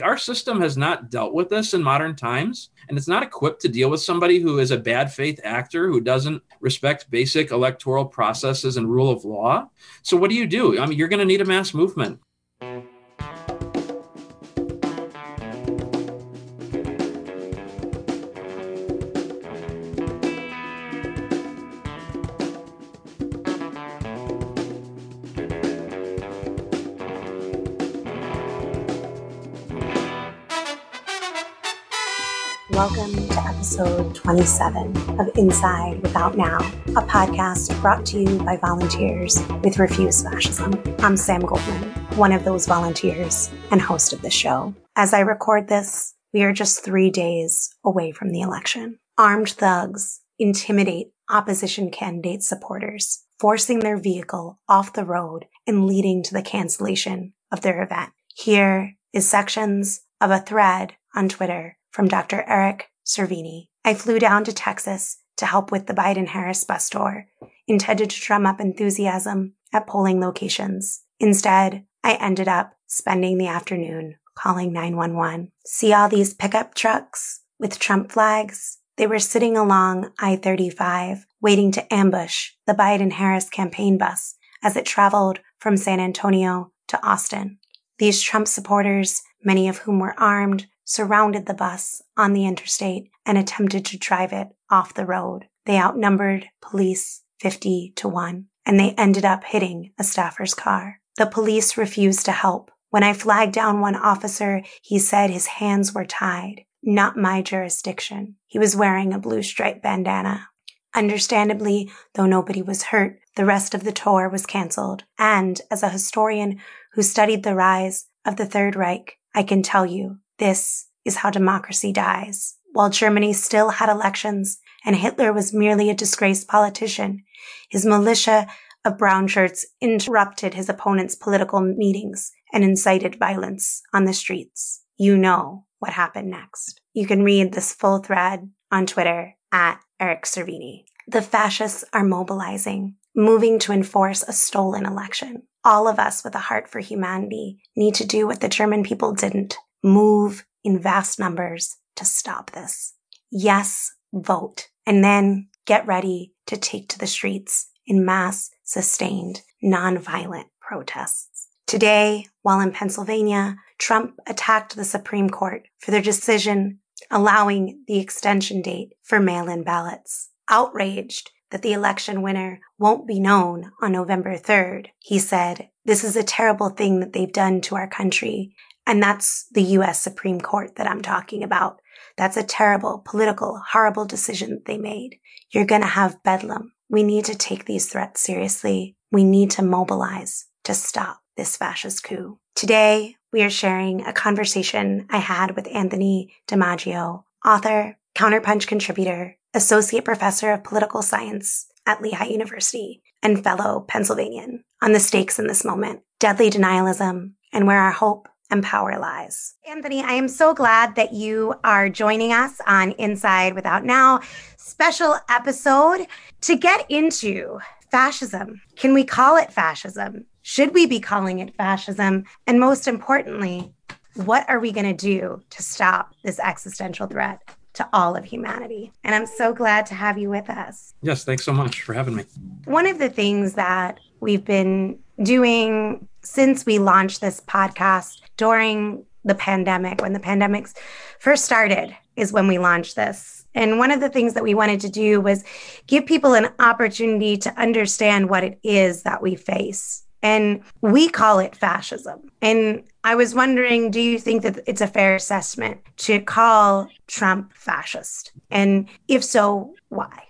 Our system has not dealt with this in modern times, and it's not equipped to deal with somebody who is a bad faith actor who doesn't respect basic electoral processes and rule of law. So, what do you do? I mean, you're going to need a mass movement. Episode 27 of Inside Without Now, a podcast brought to you by volunteers with Refuse Fascism. I'm Sam Goldman, one of those volunteers and host of the show. As I record this, we are just three days away from the election. Armed thugs intimidate opposition candidate supporters, forcing their vehicle off the road and leading to the cancellation of their event. Here is sections of a thread on Twitter from Dr. Eric Cervini. I flew down to Texas to help with the Biden Harris bus tour, intended to drum up enthusiasm at polling locations. Instead, I ended up spending the afternoon calling 911. See all these pickup trucks with Trump flags? They were sitting along I 35, waiting to ambush the Biden Harris campaign bus as it traveled from San Antonio to Austin. These Trump supporters, many of whom were armed, surrounded the bus on the interstate and attempted to drive it off the road. They outnumbered police 50 to 1, and they ended up hitting a staffer's car. The police refused to help. When I flagged down one officer, he said his hands were tied. Not my jurisdiction. He was wearing a blue striped bandana. Understandably, though nobody was hurt, the rest of the tour was cancelled. And as a historian who studied the rise of the Third Reich, I can tell you this is how democracy dies. While Germany still had elections and Hitler was merely a disgraced politician, his militia of brown shirts interrupted his opponent's political meetings and incited violence on the streets. You know what happened next. You can read this full thread on Twitter at Eric Cervini. The fascists are mobilizing, moving to enforce a stolen election. All of us with a heart for humanity need to do what the German people didn't move in vast numbers to stop this. Yes, vote. And then get ready to take to the streets in mass, sustained, nonviolent protests. Today, while in Pennsylvania, Trump attacked the Supreme Court for their decision allowing the extension date for mail-in ballots. Outraged that the election winner won't be known on November 3rd, he said, this is a terrible thing that they've done to our country and that's the US Supreme Court that I'm talking about. That's a terrible, political, horrible decision they made. You're going to have bedlam. We need to take these threats seriously. We need to mobilize to stop this fascist coup. Today, we are sharing a conversation I had with Anthony DiMaggio, author, Counterpunch contributor, associate professor of political science at Lehigh University, and fellow Pennsylvanian on the stakes in this moment, deadly denialism, and where our hope and power lies. Anthony, I am so glad that you are joining us on Inside Without Now special episode to get into fascism. Can we call it fascism? Should we be calling it fascism? And most importantly, what are we going to do to stop this existential threat to all of humanity? And I'm so glad to have you with us. Yes, thanks so much for having me. One of the things that we've been doing since we launched this podcast during the pandemic, when the pandemics first started, is when we launched this. And one of the things that we wanted to do was give people an opportunity to understand what it is that we face. And we call it fascism. And I was wondering do you think that it's a fair assessment to call Trump fascist? And if so, why?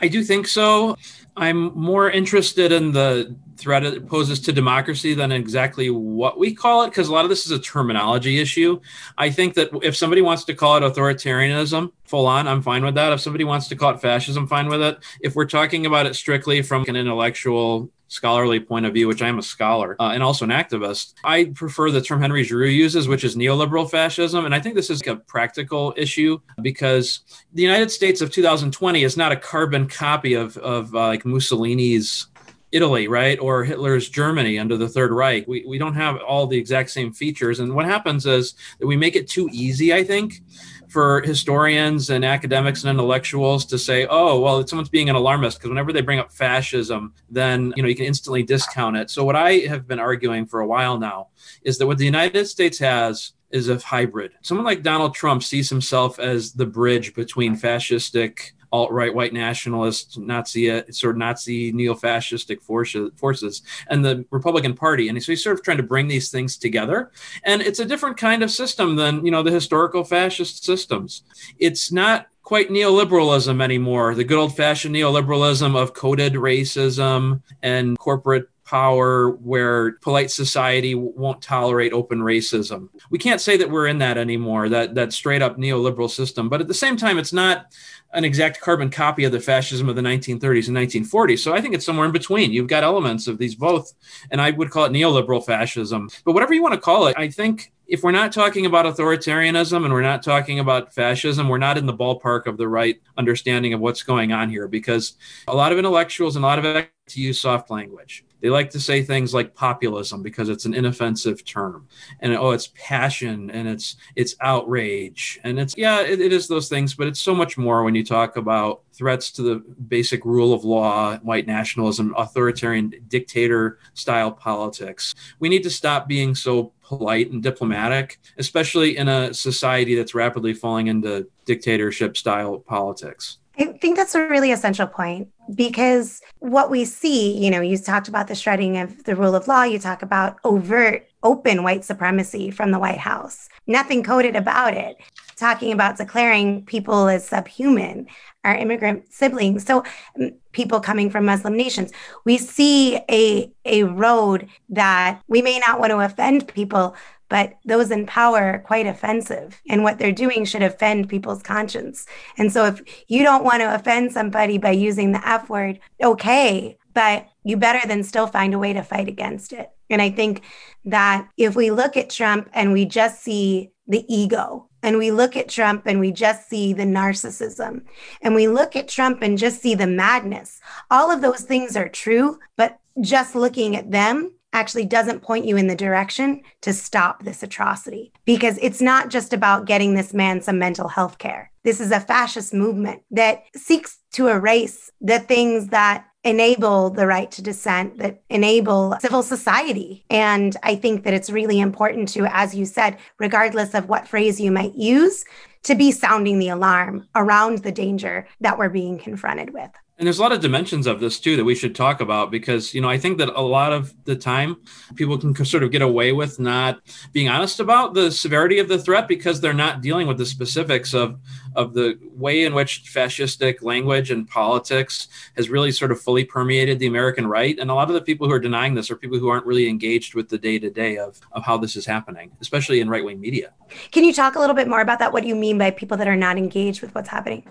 I do think so. I'm more interested in the threat it poses to democracy than exactly what we call it, because a lot of this is a terminology issue. I think that if somebody wants to call it authoritarianism, full on, I'm fine with that. If somebody wants to call it fascism, fine with it. If we're talking about it strictly from an intellectual scholarly point of view, which I'm a scholar uh, and also an activist, I prefer the term Henry Giroux uses, which is neoliberal fascism. And I think this is a practical issue because the United States of 2020 is not a carbon copy of, of uh, like Mussolini's Italy, right? Or Hitler's Germany under the Third Reich. We, we don't have all the exact same features. And what happens is that we make it too easy, I think, for historians and academics and intellectuals to say, oh, well, someone's being an alarmist because whenever they bring up fascism, then you know you can instantly discount it. So what I have been arguing for a while now is that what the United States has is a hybrid. Someone like Donald Trump sees himself as the bridge between fascistic alt right white nationalist Nazi uh, sort of Nazi neo fascistic forces, forces and the Republican Party, and so he's sort of trying to bring these things together. And it's a different kind of system than you know the historical fascist systems. It's not quite neoliberalism anymore. The good old fashioned neoliberalism of coded racism and corporate power where polite society won't tolerate open racism. We can't say that we're in that anymore, that that straight up neoliberal system. But at the same time, it's not an exact carbon copy of the fascism of the 1930s and 1940s. So I think it's somewhere in between. You've got elements of these both, and I would call it neoliberal fascism. But whatever you want to call it, I think if we're not talking about authoritarianism and we're not talking about fascism, we're not in the ballpark of the right understanding of what's going on here because a lot of intellectuals and a lot of to use soft language. They like to say things like populism because it's an inoffensive term, and oh, it's passion and it's it's outrage, and it's yeah, it, it is those things, but it's so much more when you talk about threats to the basic rule of law, white nationalism, authoritarian dictator style politics. We need to stop being so polite and diplomatic, especially in a society that's rapidly falling into dictatorship style politics. I think that's a really essential point because what we see, you know, you talked about the shredding of the rule of law, you talk about overt, open white supremacy from the White House, nothing coded about it, talking about declaring people as subhuman, our immigrant siblings. So, mm, people coming from Muslim nations, we see a, a road that we may not want to offend people, but those in power are quite offensive and what they're doing should offend people's conscience and so if you don't want to offend somebody by using the f word okay but you better than still find a way to fight against it and i think that if we look at trump and we just see the ego and we look at Trump and we just see the narcissism, and we look at Trump and just see the madness. All of those things are true, but just looking at them actually doesn't point you in the direction to stop this atrocity because it's not just about getting this man some mental health care. This is a fascist movement that seeks to erase the things that enable the right to dissent, that enable civil society. And I think that it's really important to, as you said, regardless of what phrase you might use, to be sounding the alarm around the danger that we're being confronted with. And there's a lot of dimensions of this too that we should talk about because, you know, I think that a lot of the time people can sort of get away with not being honest about the severity of the threat because they're not dealing with the specifics of, of the way in which fascistic language and politics has really sort of fully permeated the American right. And a lot of the people who are denying this are people who aren't really engaged with the day to day of of how this is happening, especially in right wing media. Can you talk a little bit more about that? What do you mean by people that are not engaged with what's happening?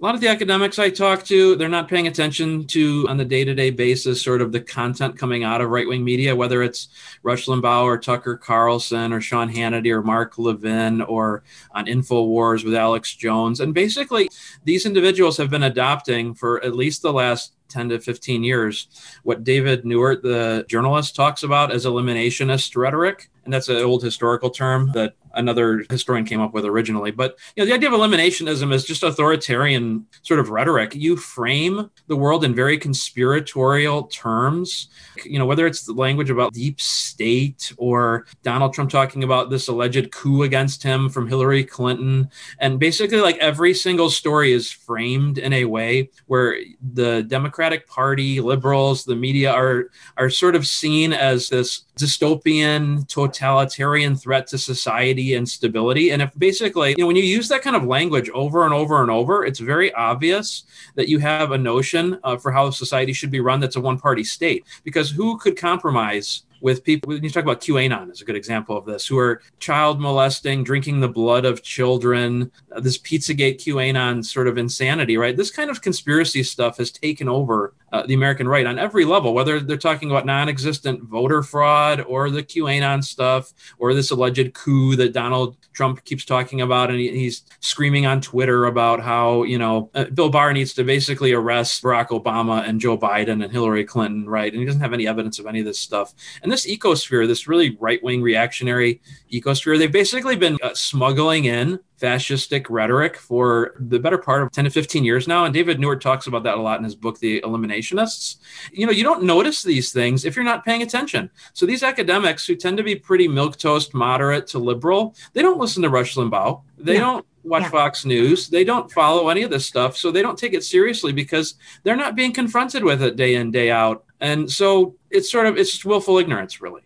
A lot of the academics I talk to, they're not paying attention to on the day to day basis, sort of the content coming out of right wing media, whether it's Rush Limbaugh or Tucker Carlson or Sean Hannity or Mark Levin or on InfoWars with Alex Jones. And basically, these individuals have been adopting for at least the last 10 to 15 years what David Neiwert, the journalist, talks about as eliminationist rhetoric. And that's an old historical term that another historian came up with originally. But you know, the idea of eliminationism is just authoritarian sort of rhetoric. You frame the world in very conspiratorial terms. You know, whether it's the language about deep state or Donald Trump talking about this alleged coup against him from Hillary Clinton, and basically like every single story is framed in a way where the Democratic Party, liberals, the media are are sort of seen as this dystopian, totalitarian threat to society and stability. And if basically, you know, when you use that kind of language over and over and over, it's very obvious that you have a notion uh, for how society should be run that's a one party state. Because who could compromise with people. When you talk about QAnon is a good example of this, who are child molesting, drinking the blood of children, uh, this Pizzagate QAnon sort of insanity, right? This kind of conspiracy stuff has taken over uh, the American right on every level, whether they're talking about non existent voter fraud or the QAnon stuff or this alleged coup that Donald Trump keeps talking about. And he, he's screaming on Twitter about how, you know, uh, Bill Barr needs to basically arrest Barack Obama and Joe Biden and Hillary Clinton, right? And he doesn't have any evidence of any of this stuff. And this ecosphere, this really right wing reactionary ecosphere, they've basically been uh, smuggling in fascistic rhetoric for the better part of 10 to 15 years now. And David Neiwert talks about that a lot in his book, The Eliminationists. You know, you don't notice these things if you're not paying attention. So these academics who tend to be pretty milquetoast, moderate to liberal, they don't listen to Rush Limbaugh. They yeah. don't watch yeah. Fox News. They don't follow any of this stuff. So they don't take it seriously because they're not being confronted with it day in, day out. And so it's sort of, it's just willful ignorance, really.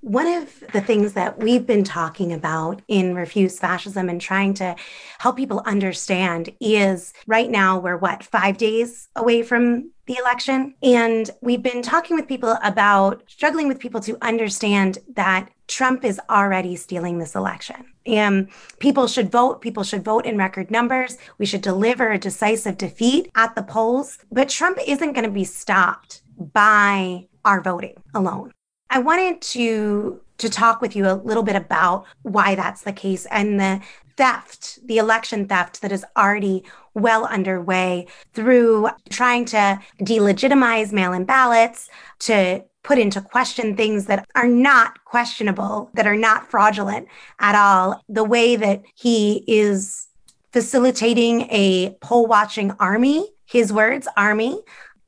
One of the things that we've been talking about in Refuse Fascism and trying to help people understand is right now we're what, five days away from the election? And we've been talking with people about struggling with people to understand that Trump is already stealing this election. And people should vote. People should vote in record numbers. We should deliver a decisive defeat at the polls. But Trump isn't going to be stopped by our voting alone. I wanted to to talk with you a little bit about why that's the case and the theft, the election theft that is already well underway through trying to delegitimize mail-in ballots, to put into question things that are not questionable, that are not fraudulent at all. The way that he is facilitating a poll watching army, his words, army,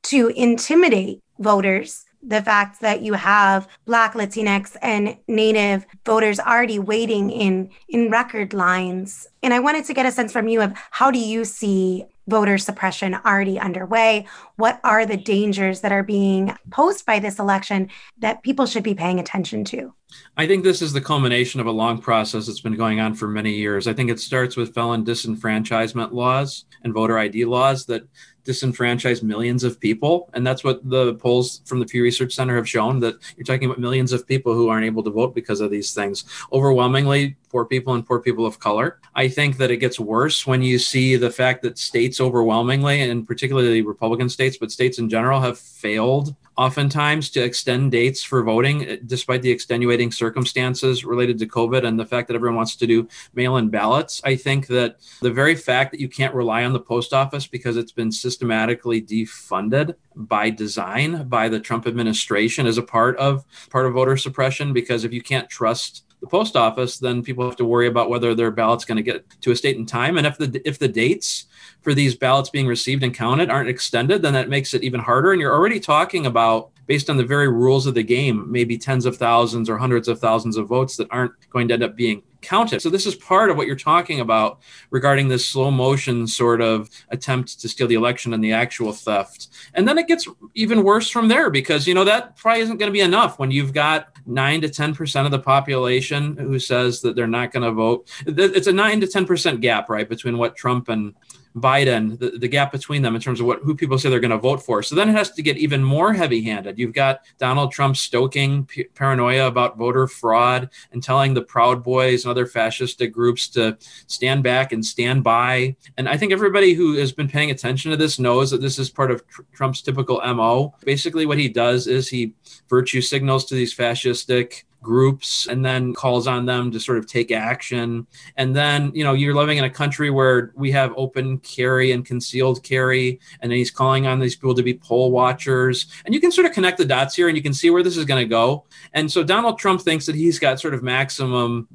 to intimidate voters the fact that you have black latinx and native voters already waiting in in record lines. And i wanted to get a sense from you of how do you see voter suppression already underway? What are the dangers that are being posed by this election that people should be paying attention to? I think this is the culmination of a long process that's been going on for many years. I think it starts with felon disenfranchisement laws and voter ID laws that disenfranchise millions of people. And that's what the polls from the Pew Research Center have shown that you're talking about millions of people who aren't able to vote because of these things. Overwhelmingly, poor people and poor people of color. I think that it gets worse when you see the fact that states overwhelmingly, and particularly Republican states, but states in general, have failed oftentimes to extend dates for voting, eh, despite the extenuating circumstances related to COVID and the fact that everyone wants to do mail in ballots. I think that the very fact that you can't rely on the post office because it's been systematically defunded by design by the Trump administration is a part of part of voter suppression because if you can't trust the post office, then people have to worry about whether their ballot's going to get to a state in time. And if the if the dates for these ballots being received and counted aren't extended, then that makes it even harder. And you're already talking about, based on the very rules of the game, maybe tens of thousands or hundreds of thousands of votes that aren't going to end up being counted. So this is part of what you're talking about regarding this slow motion sort of attempt to steal the election and the actual theft. And then it gets even worse from there because you know that probably isn't going to be enough when you've got 9 to 10% of the population who says that they're not going to vote. It's a 9 to 10% gap, right, between what Trump and Biden, the, the gap between them in terms of what who people say they're going to vote for. So then it has to get even more heavy-handed. You've got Donald Trump stoking p- paranoia about voter fraud and telling the Proud Boys and other fascistic groups to stand back and stand by. And I think everybody who has been paying attention to this knows that this is part of tr- Trump's typical MO. Basically, what he does is he virtue signals to these fascistic groups and then calls on them to sort of take action. And then, you know, you're living in a country where we have open carry and concealed carry, and then he's calling on these people to be poll watchers. And you can sort of connect the dots here and you can see where this is going to go. And so Donald Trump thinks that he's got sort of maximum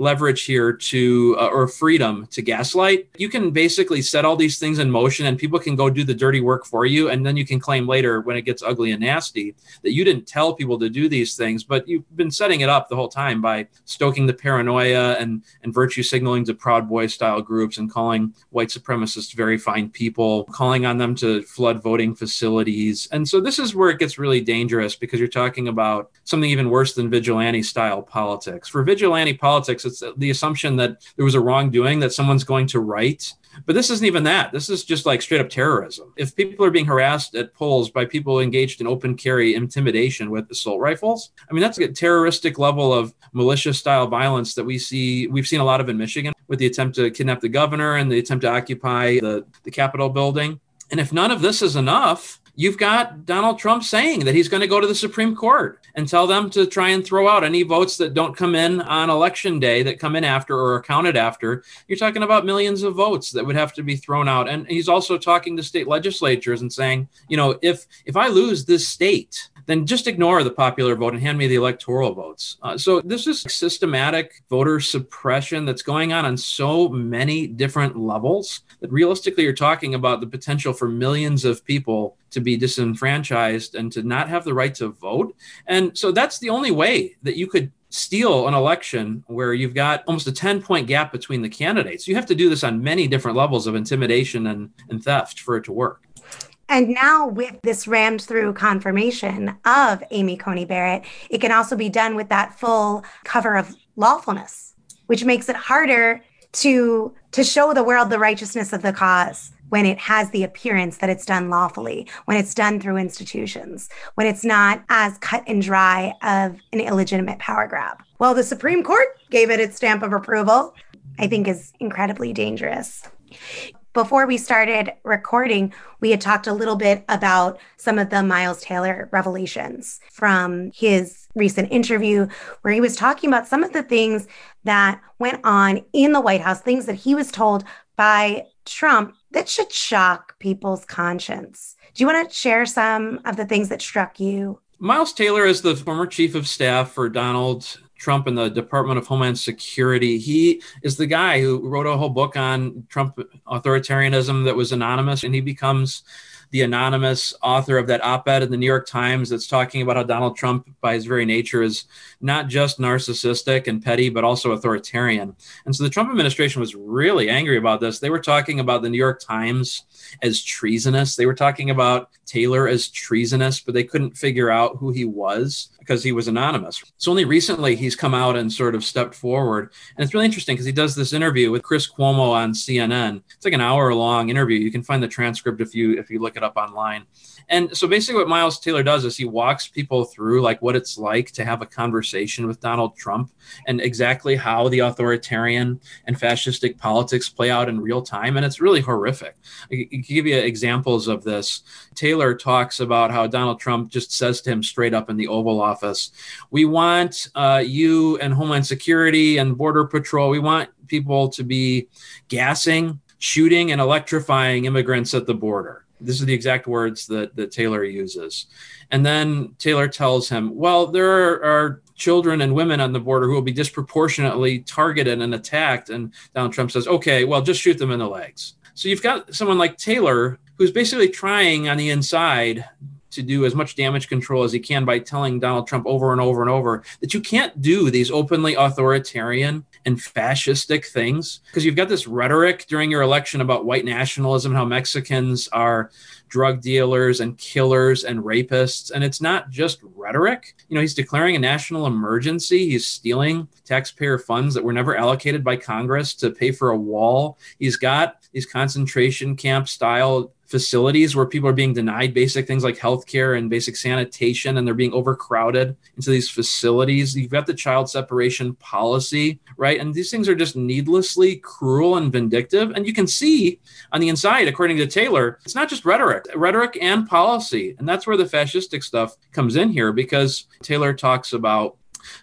leverage here to uh, or freedom to gaslight. You can basically set all these things in motion and people can go do the dirty work for you. And then you can claim later when it gets ugly and nasty that you didn't tell people to do these things but you've been setting it up the whole time by stoking the paranoia and and virtue signaling to proud boy style groups and calling white supremacists very fine people calling on them to flood voting facilities. And so this is where it gets really dangerous because you're talking about something even worse than vigilante style politics. For vigilante politics it's the assumption that there was a wrongdoing that someone's going to write But this isn't even that. This is just like straight up terrorism. If people are being harassed at polls by people engaged in open carry intimidation with assault rifles, I mean, that's a terroristic level of militia style violence that we see, we've seen a lot of in Michigan with the attempt to kidnap the governor and the attempt to occupy the, the Capitol building. And if none of this is enough, you've got Donald Trump saying that he's going to go to the Supreme Court and tell them to try and throw out any votes that don't come in on election day that come in after or are counted after. You're talking about millions of votes that would have to be thrown out. And he's also talking to state legislatures and saying, you know, if if I lose this state, then just ignore the popular vote and hand me the electoral votes. Uh, so this is systematic voter suppression that's going on on so many different levels that realistically you're talking about the potential for millions of people to be disenfranchised and to not have the right to vote. And so that's the only way that you could steal an election where you've got almost a 10 point gap between the candidates. You have to do this on many different levels of intimidation and, and theft for it to work. And now, with this rammed through confirmation of Amy Coney Barrett, it can also be done with that full cover of lawfulness, which makes it harder to to show the world the righteousness of the cause when it has the appearance that it's done lawfully, when it's done through institutions, when it's not as cut and dry of an illegitimate power grab. Well, the Supreme Court gave it its stamp of approval, I think is incredibly dangerous before we started recording, we had talked a little bit about some of the Miles Taylor revelations from his recent interview, where he was talking about some of the things that went on in the White House, things that he was told by Trump that should shock people's conscience. Do you want to share some of the things that struck you? Miles Taylor is the former chief of staff for Donald Trump and the Department of Homeland Security. He is the guy who wrote a whole book on Trump authoritarianism that was anonymous, and he becomes the anonymous author of that op ed in the New York Times that's talking about how Donald Trump, by his very nature, is not just narcissistic and petty, but also authoritarian. And so the Trump administration was really angry about this. They were talking about the New York Times as treasonous. They were talking about Taylor as treasonous, but they couldn't figure out who he was because he was anonymous. So only recently he's come out and sort of stepped forward. And it's really interesting because he does this interview with Chris Cuomo on CNN. It's like an hour long interview. You can find the transcript if you if you look it up online. And so basically what Miles Taylor does is he walks people through like what it's like to have a conversation with Donald Trump and exactly how the authoritarian and fascistic politics play out in real time. And it's really horrific. I can give you examples of this. Taylor talks about how Donald Trump just says to him straight up in the Oval Office, we want uh, you and Homeland Security and Border Patrol, we want people to be gassing, shooting, and electrifying immigrants at the border this is the exact words that, that Taylor uses. And then Taylor tells him, well, there are, are, children and women on the border who will be disproportionately targeted and attacked. And Donald Trump says, okay, well, just shoot them in the legs. So you've got someone like Taylor who's basically trying on the inside to do as much damage control as he can by telling Donald Trump over and over and over that you can't do these openly authoritarian and fascistic things. Because you've got this rhetoric during your election about white nationalism, how Mexicans are drug dealers and killers and rapists. And it's not just rhetoric. You know, he's declaring a national emergency. He's stealing taxpayer funds that were never allocated by Congress to pay for a wall. He's got these concentration camp style facilities where people are being denied basic things like healthcare and basic sanitation and they're being overcrowded into these facilities. You've got the child separation policy, right? And these things are just needlessly cruel and vindictive. And you can see on the inside, according to Taylor, it's not just rhetoric, rhetoric and policy. And that's where the fascistic stuff comes in here because Taylor talks about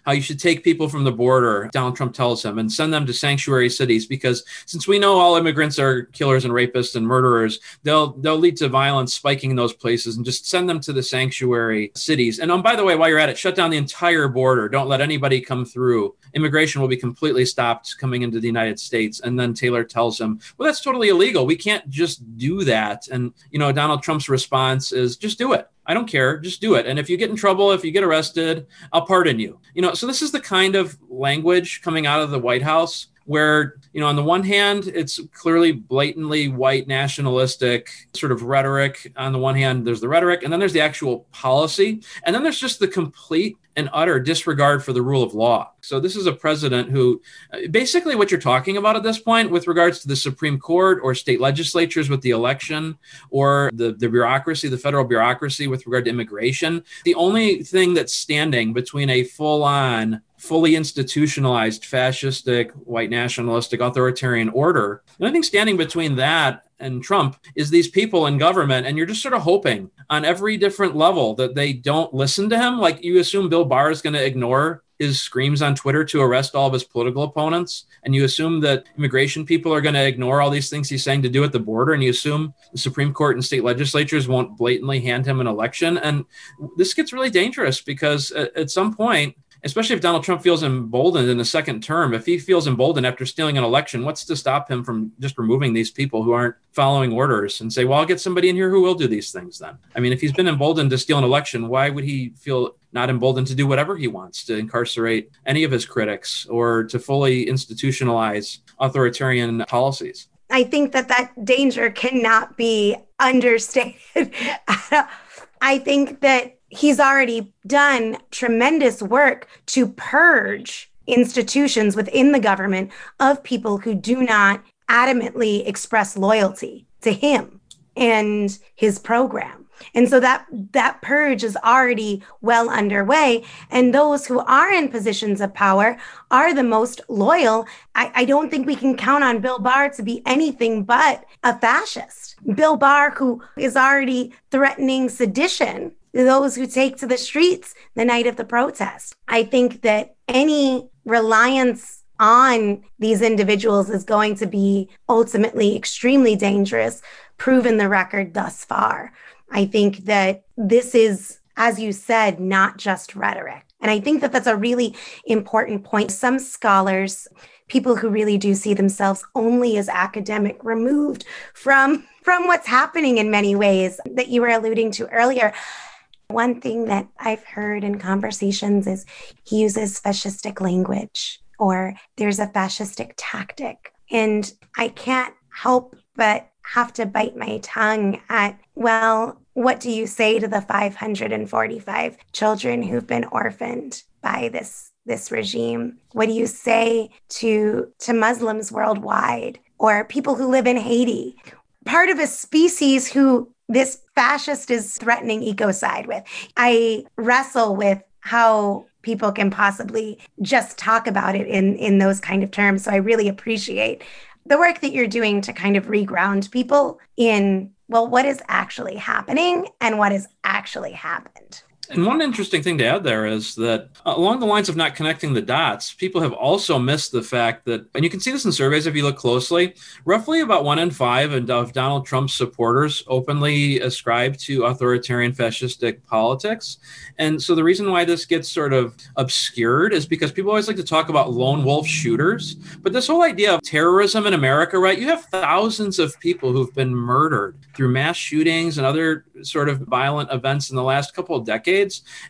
how you should take people from the border, Donald Trump tells him, and send them to sanctuary cities because since we know all immigrants are killers and rapists and murderers, they'll they'll lead to violence spiking in those places and just send them to the sanctuary cities. And um, by the way, while you're at it, shut down the entire border. Don't let anybody come through. Immigration will be completely stopped coming into the United States. And then Taylor tells him, well, that's totally illegal. We can't just do that. And, you know, Donald Trump's response is just do it. I don't care. Just do it. And if you get in trouble, if you get arrested, I'll pardon you. You know, so this is the kind of language coming out of the White House where, you know, on the one hand, it's clearly blatantly white nationalistic sort of rhetoric. On the one hand, there's the rhetoric, and then there's the actual policy. And then there's just the complete and utter disregard for the rule of law. So this is a president who uh, basically what you're talking about at this point with regards to the Supreme Court or state legislatures with the election or the, the bureaucracy, the federal bureaucracy with regard to immigration. The only thing that's standing between a full on fully institutionalized fascistic, white nationalistic, authoritarian order. The only thing standing between that and Trump is these people in government. And you're just sort of hoping on every different level that they don't listen to him. Like you assume Bill Barr is going to ignore his screams on Twitter to arrest all of his political opponents. And you assume that immigration people are going to ignore all these things he's saying to do at the border. And you assume the Supreme Court and state legislatures won't blatantly hand him an election. And this gets really dangerous because uh, at, some point, especially if Donald Trump feels emboldened in the second term, if he feels emboldened after stealing an election, what's to stop him from just removing these people who aren't following orders and say, well, I'll get somebody in here who will do these things then? I mean, if he's been emboldened to steal an election, why would he feel not emboldened to do whatever he wants to incarcerate any of his critics or to fully institutionalize authoritarian policies? I think that that danger cannot be understated. I think that he's already done tremendous work to purge institutions within the government of people who do not adamantly express loyalty to him and his program. And so that that purge is already well underway. And those who are in positions of power are the most loyal. I, I don't think we can count on Bill Barr to be anything but a fascist. Bill Barr, who is already threatening sedition those who take to the streets the night of the protest. I think that any reliance on these individuals is going to be ultimately extremely dangerous, proven the record thus far. I think that this is, as you said, not just rhetoric. And I think that that's a really important point. Some scholars, people who really do see themselves only as academic, removed from from what's happening in many ways that you were alluding to earlier one thing that I've heard in conversations is he uses fascistic language or there's a fascistic tactic. And I can't help but have to bite my tongue at, well, what do you say to the 545 children who've been orphaned by this this regime? What do you say to to Muslims worldwide or people who live in Haiti? Part of a species who this fascist is threatening ecocide with. I wrestle with how people can possibly just talk about it in in those kind of terms. So I really appreciate the work that you're doing to kind of reground people in well what is actually happening and what has actually happened. And one interesting thing to add there is that uh, along the lines of not connecting the dots, people have also missed the fact that, and you can see this in surveys if you look closely, roughly about one in five of Donald Trump's supporters openly ascribe to authoritarian fascistic politics. And so the reason why this gets sort of obscured is because people always like to talk about lone wolf shooters. But this whole idea of terrorism in America, right? You have thousands of people who've been murdered through mass shootings and other sort of violent events in the last couple of decades.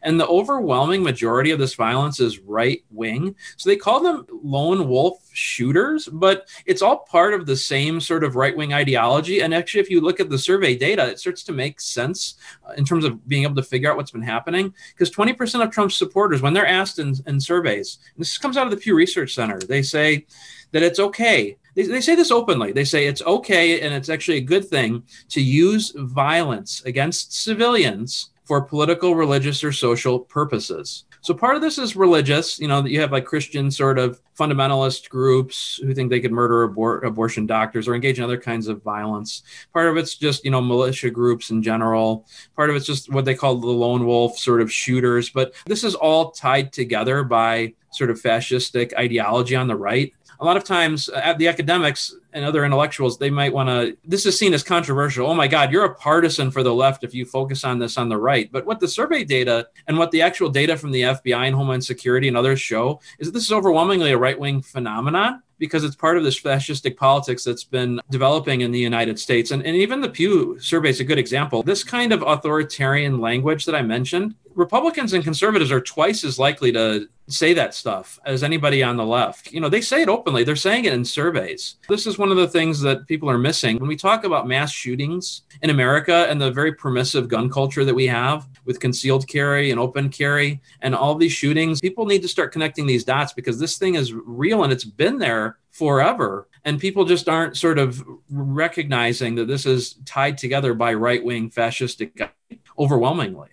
And the overwhelming majority of this violence is right wing. So they call them lone wolf shooters, but it's all part of the same sort of right wing ideology. And actually, if you look at the survey data, it starts to make sense uh, in terms of being able to figure out what's been happening. Because 20% of Trump's supporters, when they're asked in, in surveys, this comes out of the Pew Research Center, they say that it's okay they say this openly. They say it's okay and it's actually a good thing to use violence against civilians for political, religious, or social purposes. So part of this is religious. You know, that you have like Christian sort of fundamentalist groups who think they could murder abor- abortion doctors or engage in other kinds of violence. Part of it's just you know militia groups in general. Part of it's just what they call the lone wolf sort of shooters. But this is all tied together by sort of fascistic ideology on the right a lot of times uh, at the academics and other intellectuals they might want to this is seen as controversial oh my god you're a partisan for the left if you focus on this on the right but what the survey data and what the actual data from the fbi and homeland security and others show is that this is overwhelmingly a right wing phenomenon because it's part of this fascistic politics that's been developing in the United States. And, and even the Pew survey is a good example. This kind of authoritarian language that I mentioned, Republicans and conservatives are twice as likely to say that stuff as anybody on the left. You know, they say it openly, they're saying it in surveys. This is one of the things that people are missing. When we talk about mass shootings in America and the very permissive gun culture that we have with concealed carry and open carry and all these shootings, people need to start connecting these dots because this thing is real and it's been there forever. And people just aren't sort of recognizing that this is tied together by right wing fascistic overwhelmingly.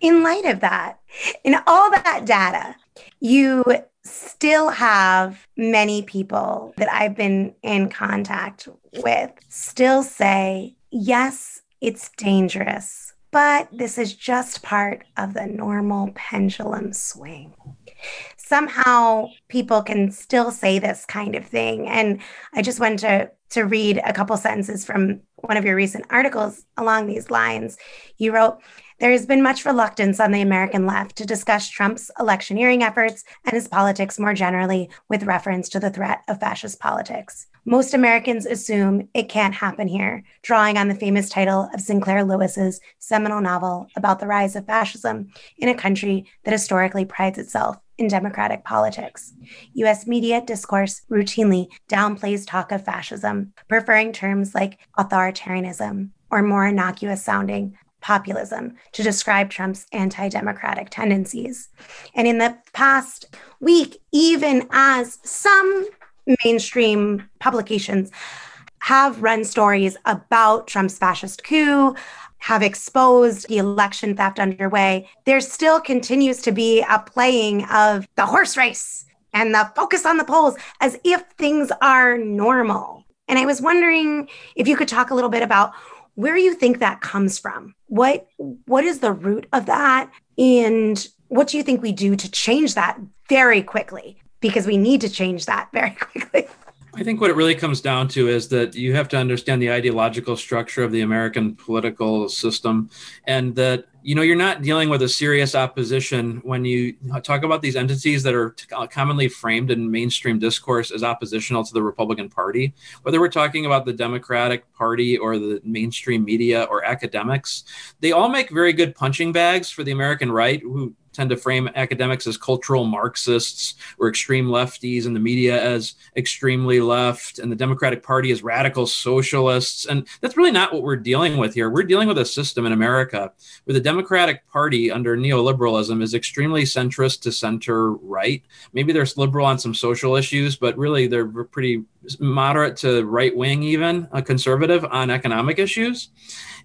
In light of that, in all that data, you still have many people that I've been in contact with still say, yes, it's dangerous, but this is just part of the normal pendulum swing. Somehow people can still say this kind of thing. And I just wanted to, to read a couple sentences from one of your recent articles along these lines. You wrote, there has been much reluctance on the American left to discuss Trump's electioneering efforts and his politics more generally with reference to the threat of fascist politics. Most Americans assume it can't happen here, drawing on the famous title of Sinclair Lewis's seminal novel about the rise of fascism in a country that historically prides itself in democratic politics. US media discourse routinely downplays talk of fascism, preferring terms like authoritarianism or more innocuous sounding populism to describe Trump's anti democratic tendencies. And in the past week, even as some mainstream publications have run stories about Trump's fascist coup, have exposed the election theft underway, there still continues to be a playing of the horse race and the focus on the polls as if things are normal. And I was wondering if you could talk a little bit about where do you think that comes from. What what is the root of that and what do you think we do to change that very quickly? Because we need to change that very quickly. I think what it really comes down to is that you have to understand the ideological structure of the American political system and that you know you're not dealing with a serious opposition when you talk about these entities that are uh, commonly framed in mainstream discourse as oppositional to the Republican Party. Whether we're talking about the Democratic Party or the mainstream media or academics they all make very good punching bags for the American right who tend to frame academics as cultural Marxists or extreme lefties and the media as extremely left and the Democratic Party as radical socialists. And that's really not what we're dealing with here. We're dealing with a system in America where the Democratic Party under neoliberalism is extremely centrist to center right. Maybe they're liberal on some social issues, but really they're pretty moderate to right wing, even a conservative on economic issues.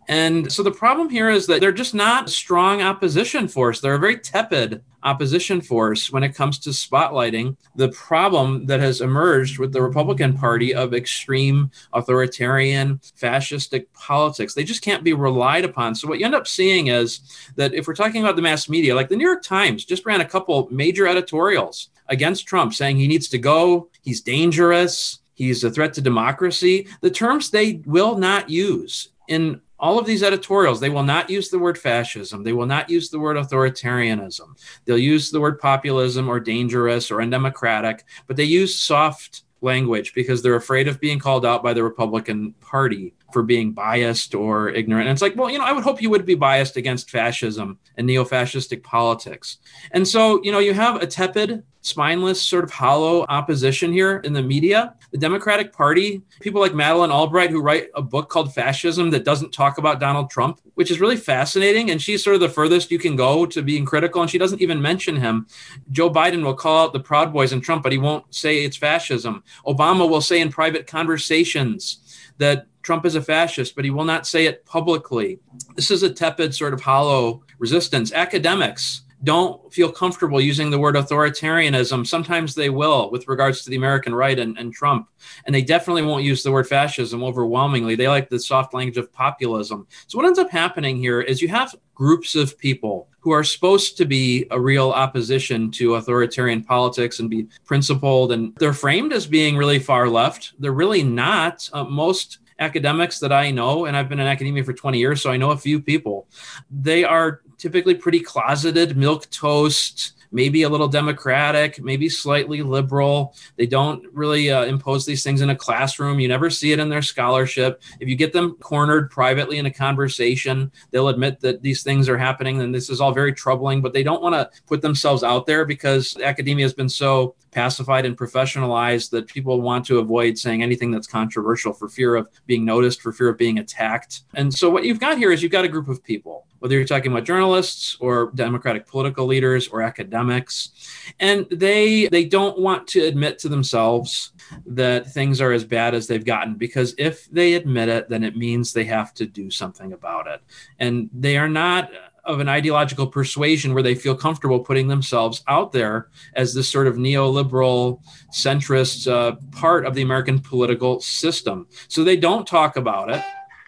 And so the problem here is that they're just not a strong opposition force. They're a very tepid opposition force when it comes to spotlighting the problem that has emerged with the Republican Party of extreme authoritarian fascistic politics. They just can't be relied upon. So what you end up seeing is that if we're talking about the mass media, like the New York Times just ran a couple major editorials against Trump saying he needs to go, he's dangerous, he's a threat to democracy, the terms they will not use in all of these editorials, they will not use the word fascism. They will not use the word authoritarianism. They'll use the word populism or dangerous or undemocratic, but they use soft language because they're afraid of being called out by the Republican Party for being biased or ignorant. And it's like, well, you know, I would hope you would be biased against fascism and neo fascistic politics. And so, you know, you have a tepid, spineless, sort of hollow opposition here in the media. The Democratic Party, people like Madeleine Albright, who write a book called Fascism that doesn't talk about Donald Trump, which is really fascinating. And she's sort of the furthest you can go to being critical. And she doesn't even mention him. Joe Biden will call out the Proud Boys and Trump, but he won't say it's fascism. Obama will say in private conversations that Trump is a fascist, but he will not say it publicly. This is a tepid, sort of hollow resistance. Academics don't feel comfortable using the word authoritarianism. Sometimes they will with regards to the American right and, and Trump. And they definitely won't use the word fascism overwhelmingly. They like the soft language of populism. So, what ends up happening here is you have groups of people who are supposed to be a real opposition to authoritarian politics and be principled. And they're framed as being really far left. They're really not. Uh, most academics that I know, and I've been in academia for 20 years, so I know a few people, they are typically pretty closeted, milk toast, maybe a little democratic, maybe slightly liberal. They don't really uh, impose these things in a classroom. You never see it in their scholarship. If you get them cornered privately in a conversation, they'll admit that these things are happening and this is all very troubling, but they don't want to put themselves out there because academia has been so pacified and professionalized that people want to avoid saying anything that's controversial for fear of being noticed, for fear of being attacked. And so what you've got here is you've got a group of people, whether you're talking about journalists or democratic political leaders or academics, and they they don't want to admit to themselves that things are as bad as they've gotten because if they admit it, then it means they have to do something about it. And they are not of an ideological persuasion where they feel comfortable putting themselves out there as this sort of neoliberal centrist uh, part of the American political system. So they don't talk about it.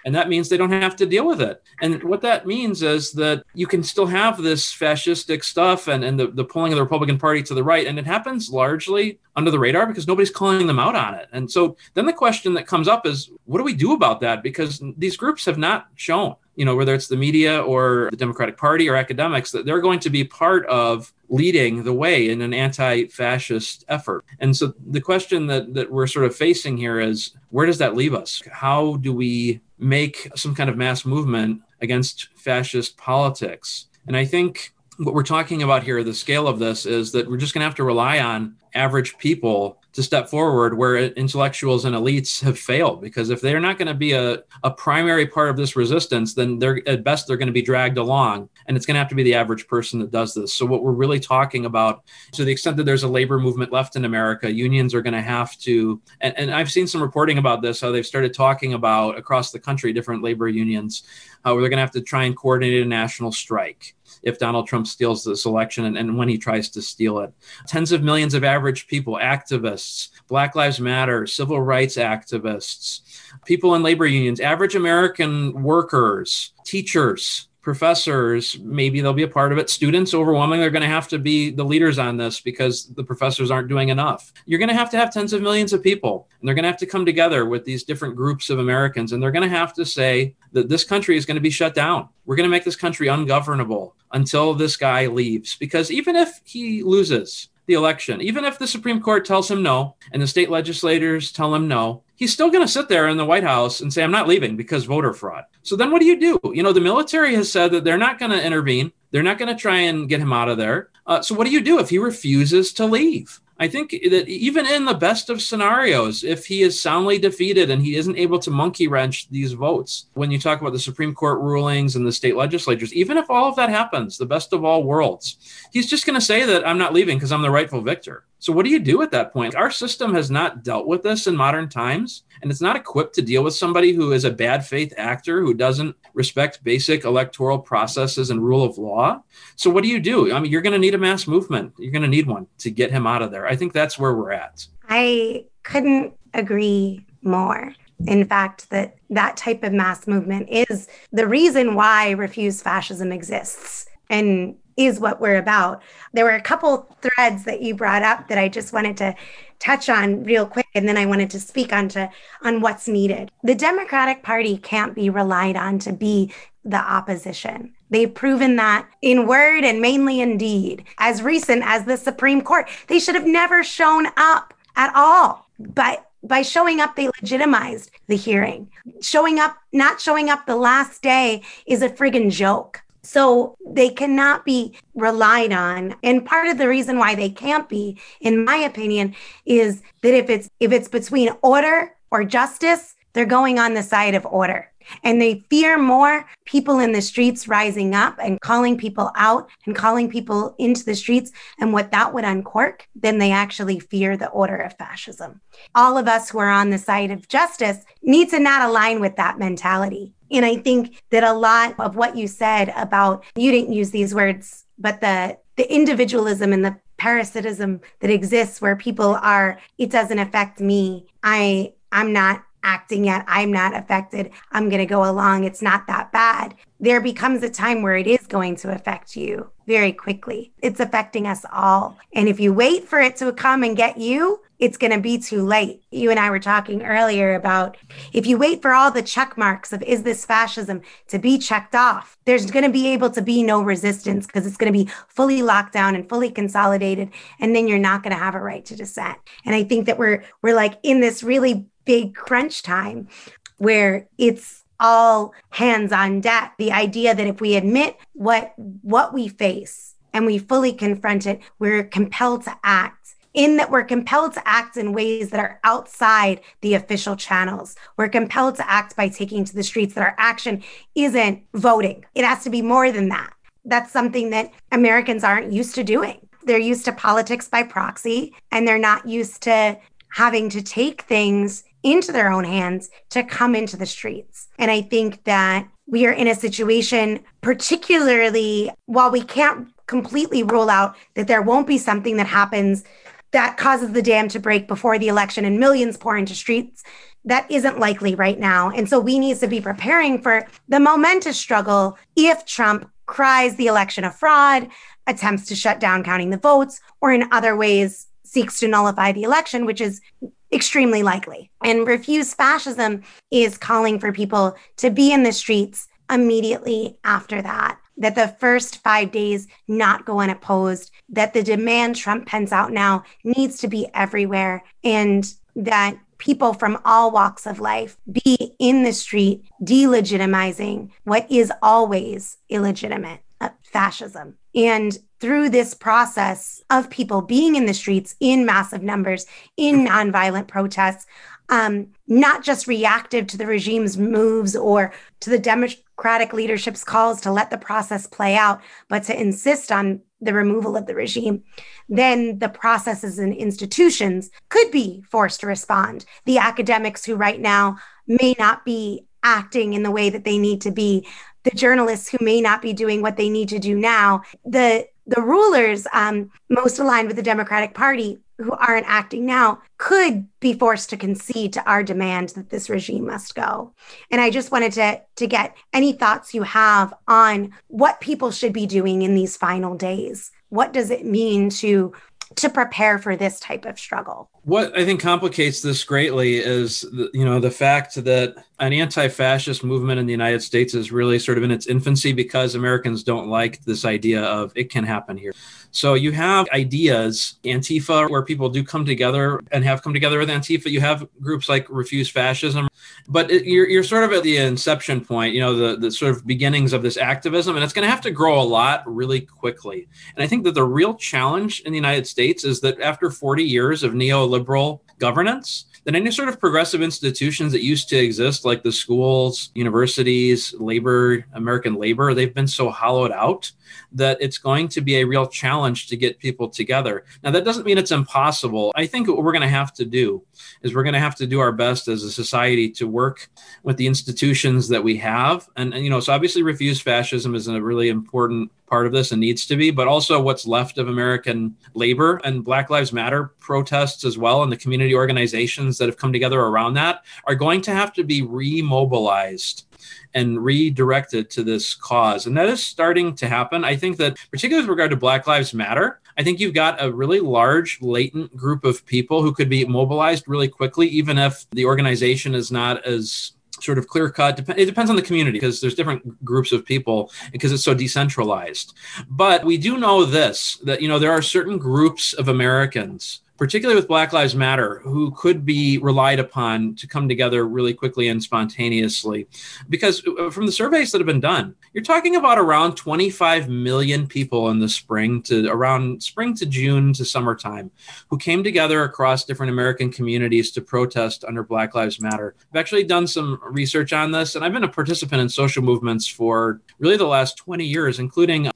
And that means they don't have to deal with it. And what that means is that you can still have this fascistic stuff and, and the, the pulling of the Republican Party to the right. And it happens largely under the radar because nobody's calling them out on it. And so then the question that comes up is what do we do about that? Because these groups have not shown you know, whether it's the media or the Democratic Party or academics, that they're going to be part of leading the way in an anti-fascist effort. And so the question that, that we're sort of facing here is where does that leave us? How do we make some kind of mass movement against fascist politics? And I think what we're talking about here, the scale of this, is that we're just going to have to rely on average people to step forward where intellectuals and elites have failed because if they're not going to be a, a primary part of this resistance then they're at best they're going to be dragged along and it's going to have to be the average person that does this. So what we're really talking about to the extent that there's a labor movement left in america unions are going to have to and, and i've seen some reporting about this how they've started talking about across the country different labor unions how they're going to have to try and coordinate a national strike if Donald Trump steals this election and, and when he tries to steal it. Tens of millions of average people, activists, Black Lives Matter, civil rights activists, people in labor unions, average American workers, teachers, professors maybe they'll be a part of it. Students overwhelmingly are going to have to be the leaders on this because the professors aren't doing enough. You're going to have to have tens of millions of people and they're going to have to come together with these different groups of americans and they're going to have to say that this country is going to be shut down. We're going to make this country ungovernable until this guy leaves because even if he loses the election. Even if the Supreme Court tells him no and the state legislators tell him no, he's still going to sit there in the White House and say, I'm not leaving because voter fraud. So then what do you do? You know, the military has said that they're not going to intervene, they're not going to try and get him out of there. Uh, so what do you do if he refuses to leave? I think that even in the best of scenarios, if he is soundly defeated and he isn't able to monkey wrench these votes, when you talk about the Supreme Court rulings and the state legislatures, even if all of that happens, the best of all worlds, he's just going to say that I'm not leaving because I'm the rightful victor. So, what do you do at that point? Our system has not dealt with this in modern times, and it's not equipped to deal with somebody who is a bad faith actor who doesn't respect basic electoral processes and rule of law. So, what do you do? I mean, you're going to need a mass movement. You're going to need one to get him out of there. I think that's where we're at. I couldn't agree more. In fact, that that type of mass movement is the reason why refuse fascism exists. And is what we're about. There were a couple threads that you brought up that I just wanted to touch on real quick and then I wanted to speak on to on what's needed. The Democratic Party can't be relied on to be the opposition. They've proven that in word and mainly in deed. As recent as the Supreme Court, they should have never shown up at all. But by showing up, they legitimized the hearing. Showing up, not showing up the last day is a friggin' joke. So they cannot be relied on. And part of the reason why they can't be, in my opinion, is that if it's if it's between order or justice, they're going on the side of order. And they fear more people in the streets rising up and calling people out and calling people into the streets and what that would uncork than they actually fear the order of fascism. All of us who are on the side of justice need to not align with that mentality. And I think that a lot of what you said about, you didn't use these words, but the, the individualism and the parasitism that exists where people are, it doesn't affect me. I, I'm not acting yet. I'm not affected. I'm going to go along. It's not that bad. There becomes a time where it is going to affect you very quickly. It's affecting us all. And if you wait for it to come and get you, it's going to be too late. You and I were talking earlier about if you wait for all the check marks of is this fascism to be checked off, there's going to be able to be no resistance because it's going to be fully locked down and fully consolidated and then you're not going to have a right to dissent. And I think that we're we're like in this really big crunch time where it's all hands on deck. The idea that if we admit what what we face and we fully confront it, we're compelled to act in that we're compelled to act in ways that are outside the official channels. We're compelled to act by taking to the streets, that our action isn't voting. It has to be more than that. That's something that Americans aren't used to doing. They're used to politics by proxy, and they're not used to having to take things into their own hands to come into the streets. And I think that we are in a situation, particularly while we can't completely rule out that there won't be something that happens that causes the dam to break before the election and millions pour into streets. That isn't likely right now. And so we need to be preparing for the momentous struggle if Trump cries the election a fraud, attempts to shut down counting the votes, or in other ways seeks to nullify the election, which is extremely likely. And refuse fascism is calling for people to be in the streets immediately after that that the first five days not go unopposed, that the demand Trump Pence out now needs to be everywhere, and that people from all walks of life be in the street delegitimizing what is always illegitimate fascism. And through this process of people being in the streets in massive numbers, in nonviolent protests, um, not just reactive to the regime's moves or to the democratic leadership's calls to let the process play out, but to insist on the removal of the regime, then the processes and institutions could be forced to respond. The academics who right now may not be acting in the way that they need to be, the journalists who may not be doing what they need to do now, the the rulers um, most aligned with the Democratic Party who aren't acting now could be forced to concede to our demand that this regime must go. And I just wanted to, to get any thoughts you have on what people should be doing in these final days. What does it mean to to prepare for this type of struggle? What I think complicates this greatly is, the, you know, the fact that an anti-fascist movement in the United States is really sort of in its infancy because Americans don't like this idea of it can happen here. So you have ideas, Antifa, where people do come together and have come together with Antifa. You have groups like Refuse Fascism, but it, you're, you're sort of at the inception point, you know, the, the sort of beginnings of this activism, and it's going to have to grow a lot really quickly. And I think that the real challenge in the United States is that after 40 years of neoliberal governance, that any sort of progressive institutions that used to exist, like the schools, universities, labor, American labor, they've been so hollowed out that it's going to be a real challenge to get people together. Now, that doesn't mean it's impossible. I think what we're going to have to do is we're going to have to do our best as a society to work with the institutions that we have. And, and you know, so obviously, refuse fascism is a really important part of this and needs to be, but also what's left of American labor and Black Lives Matter protests as well, and the community organizations that have come together around that are going to have to be remobilized and redirected to this cause. And that is starting to happen. I think that, particularly with regard to Black Lives Matter, I think you've got a really large latent group of people who could be mobilized really quickly, even if the organization is not as sort of clear cut. It depends on the community because there's different groups of people because it's so decentralized. But we do know this that, you know, there are certain groups of Americans particularly with Black Lives Matter, who could be relied upon to come together really quickly and spontaneously. Because uh, from the surveys that have been done, you're talking about around 25 million people in the spring to around spring to June to summertime who came together across different American communities to protest under Black Lives Matter. I've actually done some research on this, and I've been a participant in social movements for really the last 20 years, including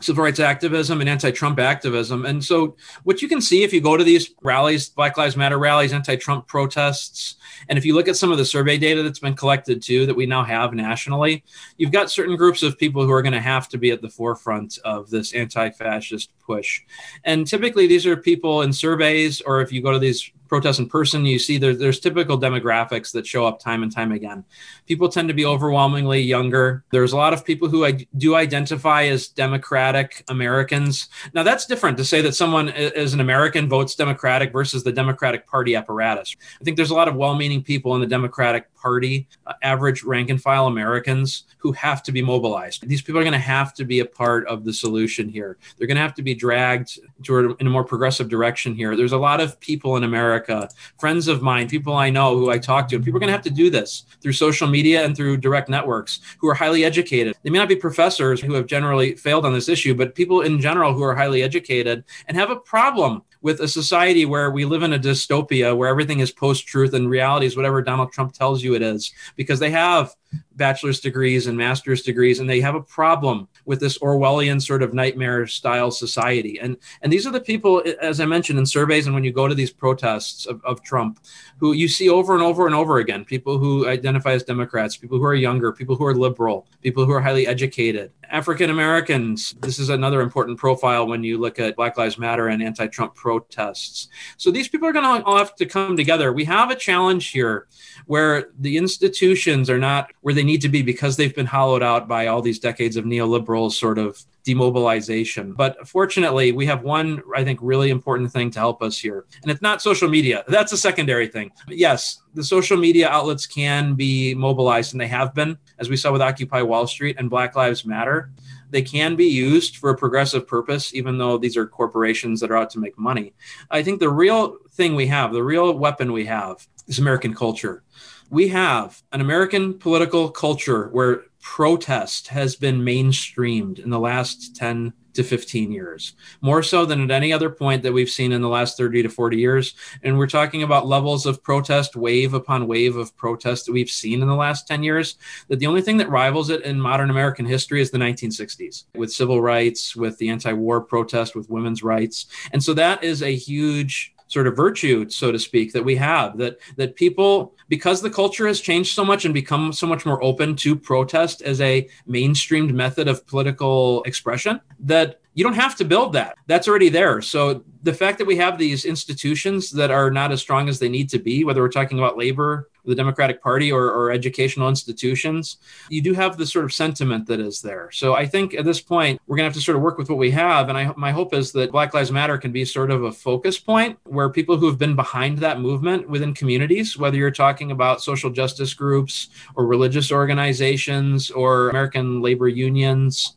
civil rights activism and anti-Trump activism. And so what you can see if you go to these rallies, Black Lives Matter rallies, anti-Trump protests, and if you look at some of the survey data that's been collected too, that we now have nationally, you've got certain groups of people who are going to have to be at the forefront of this anti-fascist push. And typically these are people in surveys, or if you go to these protests in person, you see there, there's typical demographics that show up time and time again. People tend to be overwhelmingly younger. There's a lot of people who I do identify as Democratic Americans. Now, that's different to say that someone is an American votes Democratic versus the Democratic Party apparatus. I think there's a lot of well meaning people in the Democratic Party, uh, average rank and file Americans who have to be mobilized. These people are going to have to be a part of the solution here. They're going to have to be dragged toward in a more progressive direction here. There's a lot of people in America, friends of mine, people I know who I talk to, people are going to have to do this through social media and through direct networks who are highly educated. They may not be professors who have generally failed on this issue, but people in general who are highly educated and have a problem with a society where we live in a dystopia where everything is post truth and reality is whatever Donald Trump tells you it is because they have bachelor's degrees and master's degrees and they have a problem with this orwellian sort of nightmare style society. And and these are the people as i mentioned in surveys and when you go to these protests of, of trump who you see over and over and over again people who identify as democrats people who are younger people who are liberal people who are highly educated african americans this is another important profile when you look at black lives matter and anti-trump protests. So these people are going to all have to come together. We have a challenge here where the institutions are not where they need to be because they've been hollowed out by all these decades of neoliberal sort of demobilization. But fortunately, we have one, I think, really important thing to help us here. And it's not social media. That's a secondary thing. But yes, the social media outlets can be mobilized, and they have been, as we saw with Occupy Wall Street and Black Lives Matter. They can be used for a progressive purpose, even though these are corporations that are out to make money. I think the real thing we have, the real weapon we have, is American culture we have an American political culture where protest has been mainstreamed in the last 10 to 15 years, more so than at any other point that we've seen in the last 30 to 40 years. And we're talking about levels of protest, wave upon wave of protest that we've seen in the last 10 years. That the only thing that rivals it in modern American history is the 1960s with civil rights, with the anti war protest, with women's rights. And so that is a huge sort of virtue, so to speak, that we have that that people because the culture has changed so much and become so much more open to protest as a mainstreamed method of political expression that you don't have to build that. That's already there. So the fact that we have these institutions that are not as strong as they need to be, whether we're talking about labor, the Democratic Party, or, or educational institutions, you do have the sort of sentiment that is there. So I think at this point, we're going to have to sort of work with what we have. And I, my hope is that Black Lives Matter can be sort of a focus point where people who have been behind that movement within communities, whether you're talking about social justice groups or religious organizations or American labor unions,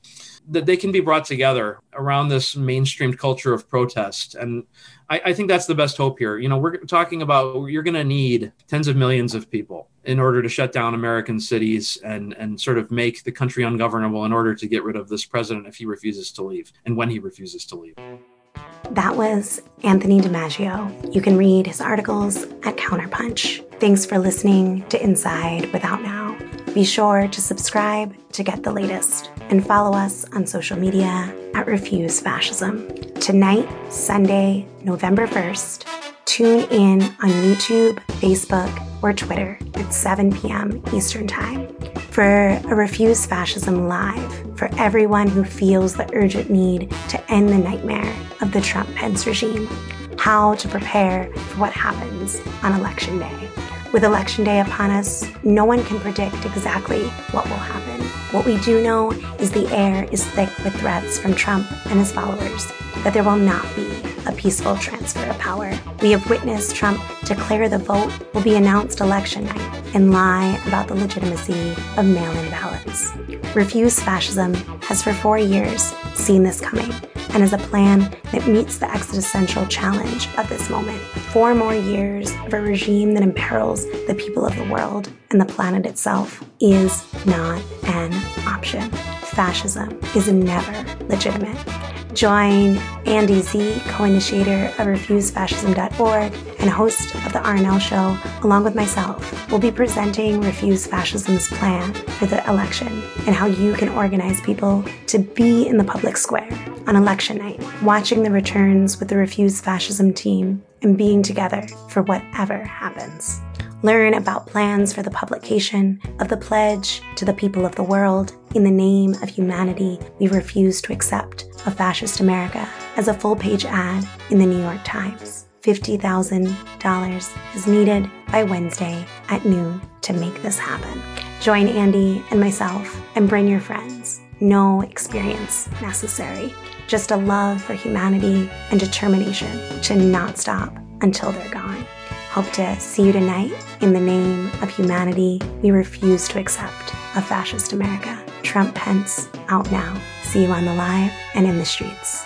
that they can be brought together around this mainstream culture of protest. And I, I think that's the best hope here. You know, we're talking about you're going to need tens of millions of people in order to shut down American cities and and sort of make the country ungovernable in order to get rid of this president if he refuses to leave and when he refuses to leave. That was Anthony DiMaggio. You can read his articles at Counterpunch. Thanks for listening to Inside Without Now. Be sure to subscribe to get the latest and follow us on social media at Refuse Fascism. Tonight, Sunday, November 1st, tune in on YouTube, Facebook, or Twitter at 7 p.m. Eastern Time for a Refuse Fascism Live for everyone who feels the urgent need to end the nightmare of the Trump Pence regime. How to prepare for what happens on Election Day. With Election Day upon us, no one can predict exactly what will happen. What we do know is the air is thick with threats from Trump and his followers that there will not be a peaceful transfer of power. We have witnessed Trump declare the vote will be announced election night and lie about the legitimacy of mail in ballots. Refuse Fascism has for four years seen this coming and is a plan that meets the existential challenge of this moment. Four more years of a regime that imperils the people of the world and the planet itself is not an option. Fascism is never legitimate. Join Andy Zee, co initiator of RefuseFascism.org and host of the RNL show, along with myself. We'll be presenting Refuse Fascism's plan for the election and how you can organize people to be in the public square on election night, watching the returns with the Refuse Fascism team and being together for whatever happens. Learn about plans for the publication of the pledge to the people of the world. In the name of humanity, we refuse to accept a fascist America as a full page ad in the New York Times. $50,000 is needed by Wednesday at noon to make this happen. Join Andy and myself and bring your friends. No experience necessary, just a love for humanity and determination to not stop until they're gone. Hope to see you tonight. In the name of humanity, we refuse to accept a fascist America. Trump Pence out now. See you on the live and in the streets.